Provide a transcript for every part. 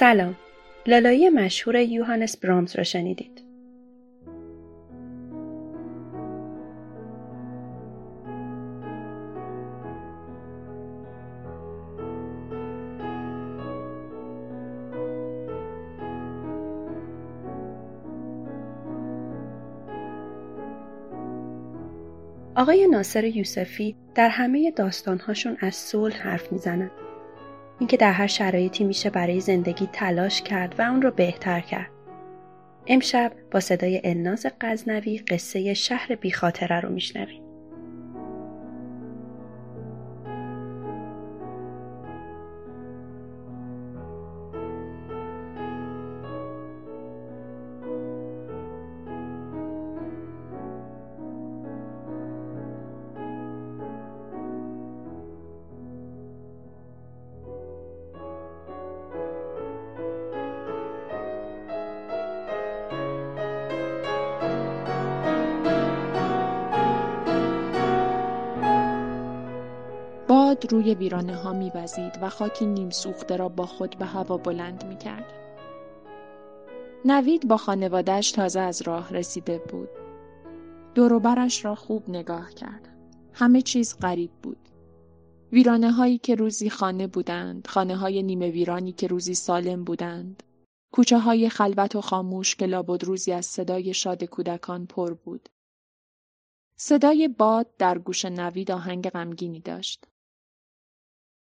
سلام. لالایی مشهور یوهانس برامز را شنیدید. آقای ناصر یوسفی در همه داستانهاشون از صلح حرف می‌زنند اینکه در هر شرایطی میشه برای زندگی تلاش کرد و اون رو بهتر کرد. امشب با صدای الناز غزنوی قصه شهر بیخاطره رو میشنویم. باد روی ویرانه ها میوزید و خاکی نیم سوخته را با خود به هوا بلند می کرد. نوید با خانوادهش تازه از راه رسیده بود. دوروبرش را خوب نگاه کرد. همه چیز غریب بود. ویرانه هایی که روزی خانه بودند، خانه های نیمه ویرانی که روزی سالم بودند، کوچه های خلوت و خاموش که لابد روزی از صدای شاد کودکان پر بود. صدای باد در گوش نوید آهنگ غمگینی داشت.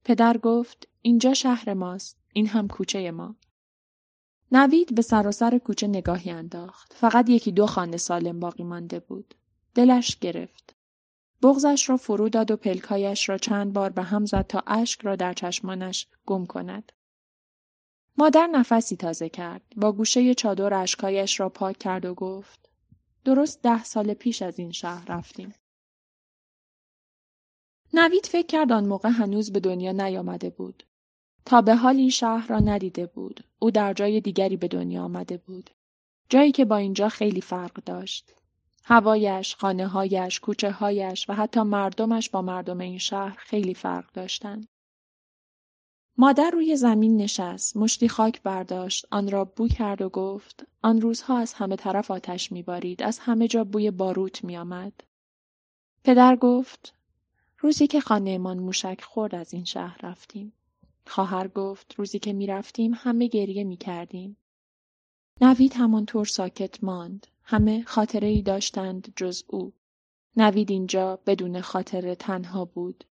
پدر گفت اینجا شهر ماست. این هم کوچه ما. نوید به سراسر کوچه نگاهی انداخت. فقط یکی دو خانه سالم باقی مانده بود. دلش گرفت. بغزش را فرو داد و پلکایش را چند بار به هم زد تا اشک را در چشمانش گم کند. مادر نفسی تازه کرد. با گوشه چادر اشکایش را پاک کرد و گفت درست ده سال پیش از این شهر رفتیم. نوید فکر کرد آن موقع هنوز به دنیا نیامده بود. تا به حال این شهر را ندیده بود. او در جای دیگری به دنیا آمده بود. جایی که با اینجا خیلی فرق داشت. هوایش، خانه هایش، کوچه هایش و حتی مردمش با مردم این شهر خیلی فرق داشتند. مادر روی زمین نشست، مشتی خاک برداشت، آن را بو کرد و گفت آن روزها از همه طرف آتش میبارید، از همه جا بوی باروت میآمد. پدر گفت روزی که خانهمان موشک خورد از این شهر رفتیم. خواهر گفت روزی که می‌رفتیم همه گریه می‌کردیم. نوید همانطور ساکت ماند. همه خاطره ای داشتند جز او. نوید اینجا بدون خاطره تنها بود.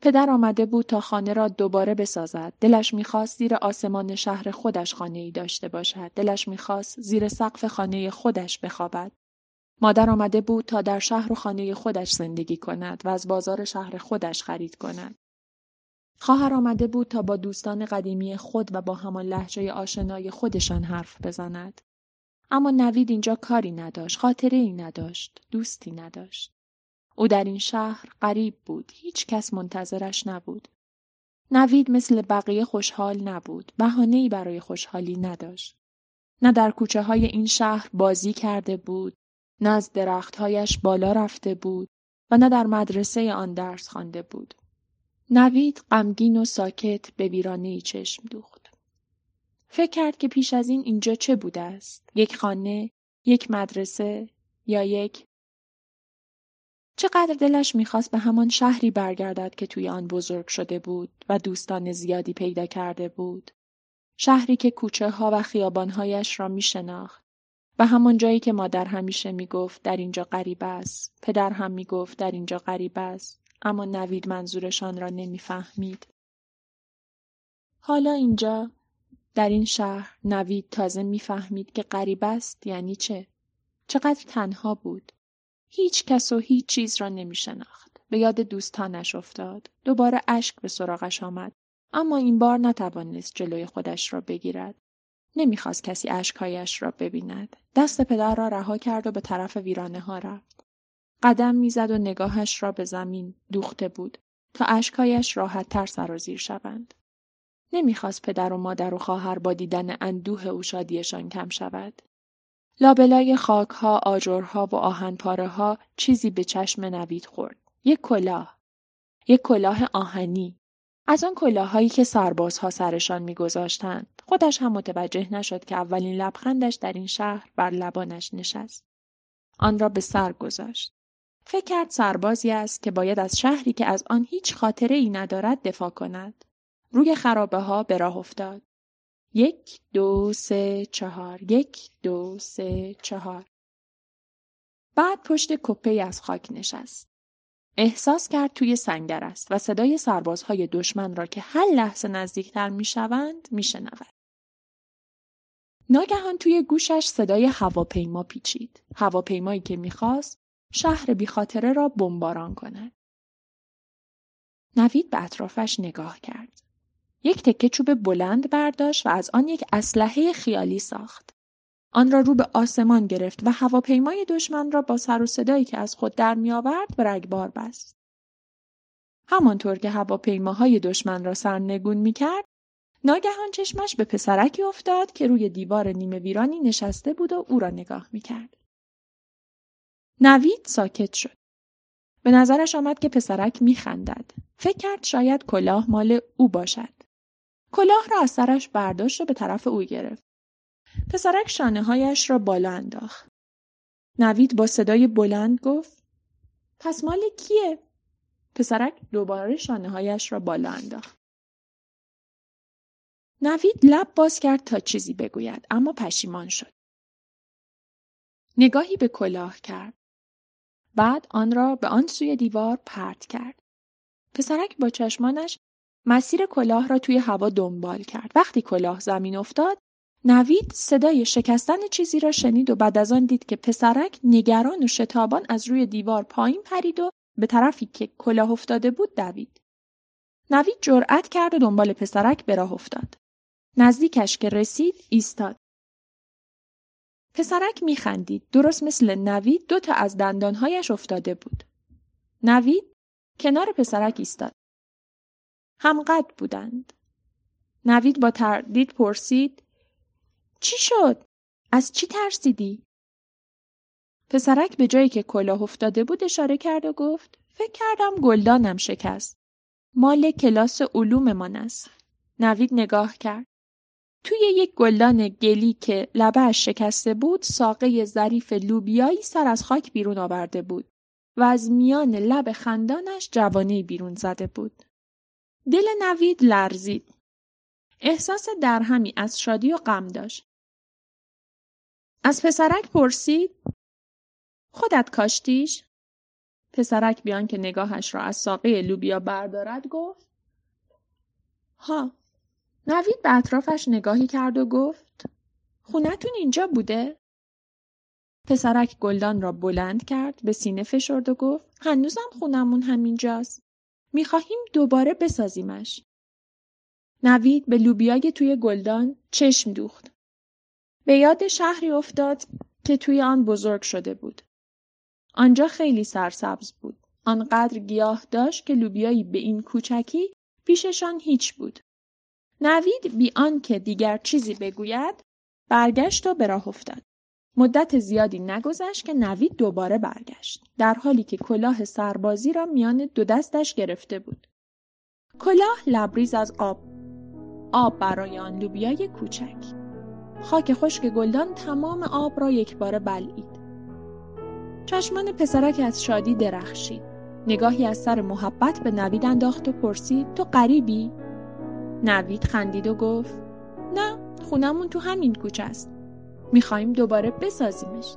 پدر آمده بود تا خانه را دوباره بسازد. دلش می‌خواست زیر آسمان شهر خودش خانه ای داشته باشد. دلش می‌خواست زیر سقف خانه خودش بخوابد. مادر آمده بود تا در شهر و خانه خودش زندگی کند و از بازار شهر خودش خرید کند. خواهر آمده بود تا با دوستان قدیمی خود و با همان لحجه آشنای خودشان حرف بزند. اما نوید اینجا کاری نداشت، خاطره ای نداشت، دوستی نداشت. او در این شهر غریب بود، هیچ کس منتظرش نبود. نوید مثل بقیه خوشحال نبود، بهانه برای خوشحالی نداشت. نه در کوچه های این شهر بازی کرده بود، نه از درختهایش بالا رفته بود و نه در مدرسه آن درس خوانده بود. نوید غمگین و ساکت به ویرانه چشم دوخت. فکر کرد که پیش از این اینجا چه بوده است؟ یک خانه، یک مدرسه یا یک چقدر دلش می‌خواست به همان شهری برگردد که توی آن بزرگ شده بود و دوستان زیادی پیدا کرده بود. شهری که کوچه ها و خیابانهایش را میشناخت و همان جایی که مادر همیشه می‌گفت در اینجا غریب است. پدر هم می‌گفت در اینجا غریب است. اما نوید منظورشان را نمی‌فهمید. حالا اینجا در این شهر نوید تازه می‌فهمید که غریب است یعنی چه؟ چقدر تنها بود. هیچ کس و هیچ چیز را نمی شناخت. به یاد دوستانش افتاد. دوباره اشک به سراغش آمد. اما این بار نتوانست جلوی خودش را بگیرد. نمی‌خواست کسی اشکهایش را ببیند. دست پدر را رها کرد و به طرف ویرانه ها رفت. قدم می‌زد و نگاهش را به زمین دوخته بود تا اشکهایش راحت تر سرازیر شوند. نمی‌خواست پدر و مادر و خواهر با دیدن اندوه او شادیشان کم شود. لابلای خاکها، آجرها و آهنپاره ها چیزی به چشم نوید خورد. یک کلاه. یک کلاه آهنی. از آن کلاههایی که سربازها سرشان میگذاشتند. خودش هم متوجه نشد که اولین لبخندش در این شهر بر لبانش نشست. آن را به سر گذاشت. فکر کرد سربازی است که باید از شهری که از آن هیچ خاطره ای ندارد دفاع کند. روی خرابه ها به راه افتاد. یک دو سه چهار یک دو سه چهار بعد پشت کپه از خاک نشست. احساس کرد توی سنگر است و صدای سربازهای دشمن را که هر لحظه نزدیکتر می‌شوند میشنود. ناگهان توی گوشش صدای هواپیما پیچید. هواپیمایی که می‌خواست شهر بیخاطره را بمباران کند. نوید به اطرافش نگاه کرد. یک تکه چوب بلند برداشت و از آن یک اسلحه خیالی ساخت. آن را رو به آسمان گرفت و هواپیمای دشمن را با سر و صدایی که از خود در میآورد به رگبار بست. همانطور که هواپیماهای دشمن را سرنگون می‌کرد ناگهان چشمش به پسرکی افتاد که روی دیوار نیمه ویرانی نشسته بود و او را نگاه می‌کرد. نوید ساکت شد. به نظرش آمد که پسرک میخندد. فکر کرد شاید کلاه مال او باشد. کلاه را از سرش برداشت و به طرف او گرفت. پسرک شانه هایش را بالا انداخت. نوید با صدای بلند گفت پس مال کیه؟ پسرک دوباره شانه هایش را بالا انداخت. نوید لب باز کرد تا چیزی بگوید اما پشیمان شد. نگاهی به کلاه کرد. بعد آن را به آن سوی دیوار پرت کرد. پسرک با چشمانش مسیر کلاه را توی هوا دنبال کرد. وقتی کلاه زمین افتاد، نوید صدای شکستن چیزی را شنید و بعد از آن دید که پسرک نگران و شتابان از روی دیوار پایین پرید و به طرفی که کلاه افتاده بود دوید. نوید جرأت کرد و دنبال پسرک به راه افتاد. نزدیکش که رسید ایستاد. پسرک میخندید. درست مثل نوید دو تا از دندانهایش افتاده بود. نوید کنار پسرک ایستاد. همقد بودند. نوید با تردید پرسید چی شد؟ از چی ترسیدی؟ پسرک به جایی که کلاه افتاده بود اشاره کرد و گفت فکر کردم گلدانم شکست. مال کلاس علوممان است. نوید نگاه کرد. توی یک گلدان گلی که لبهش شکسته بود ساقه ظریف لوبیایی سر از خاک بیرون آورده بود و از میان لب خندانش جوانه بیرون زده بود. دل نوید لرزید. احساس درهمی از شادی و غم داشت. از پسرک پرسید خودت کاشتیش؟ پسرک بیان که نگاهش را از ساقه لوبیا بردارد گفت ها نوید به اطرافش نگاهی کرد و گفت خونتون اینجا بوده؟ پسرک گلدان را بلند کرد به سینه فشرد و گفت هنوزم خونمون همینجاست. می‌خواهیم دوباره بسازیمش. نوید به لوبیای توی گلدان چشم دوخت. به یاد شهری افتاد که توی آن بزرگ شده بود. آنجا خیلی سرسبز بود. آنقدر گیاه داشت که لوبیایی به این کوچکی پیششان هیچ بود. نوید بی که دیگر چیزی بگوید برگشت و به راه افتاد. مدت زیادی نگذشت که نوید دوباره برگشت در حالی که کلاه سربازی را میان دو دستش گرفته بود. کلاه لبریز از آب آب برای آن لوبیای کوچک خاک خشک گلدان تمام آب را یک بار بلعید چشمان پسرک از شادی درخشید نگاهی از سر محبت به نوید انداخت و پرسید تو قریبی نوید خندید و گفت نه خونمون تو همین کوچه است. می‌خوایم دوباره بسازیمش.